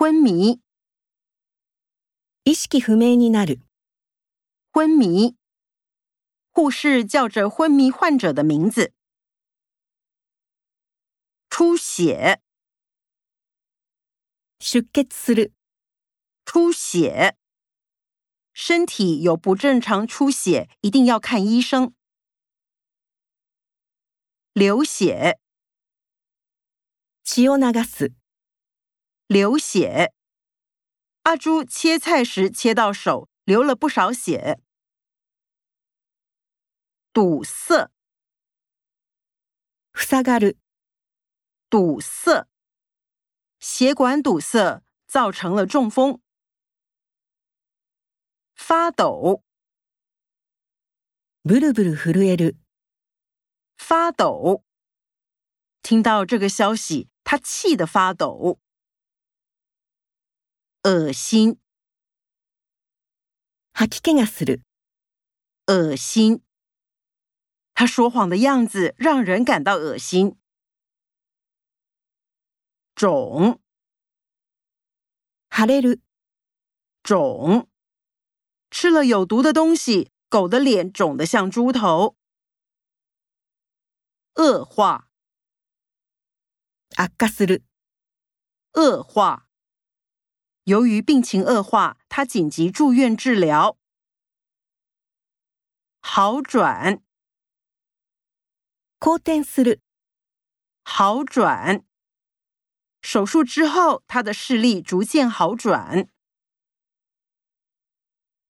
昏迷，意識不明になる。昏迷，护士叫着昏迷患者的名字。出血，血る。出血，身体有不正常出血，一定要看医生。流血，血を流す。流血，阿朱切菜时切到手，流了不少血。堵塞，塞がる，堵塞，血管堵塞造成了中风。发抖，ブルブル震える，发抖。听到这个消息，他气得发抖。恶心，はきけがする。恶心，他说谎的样子让人感到恶心。肿、腫れる。肿，吃了有毒的东西，狗的脸肿得像猪头。恶化、悪化する。恶化。由于病情恶化，他紧急住院治疗。好转，好する。好转。手术之后，他的视力逐渐好转。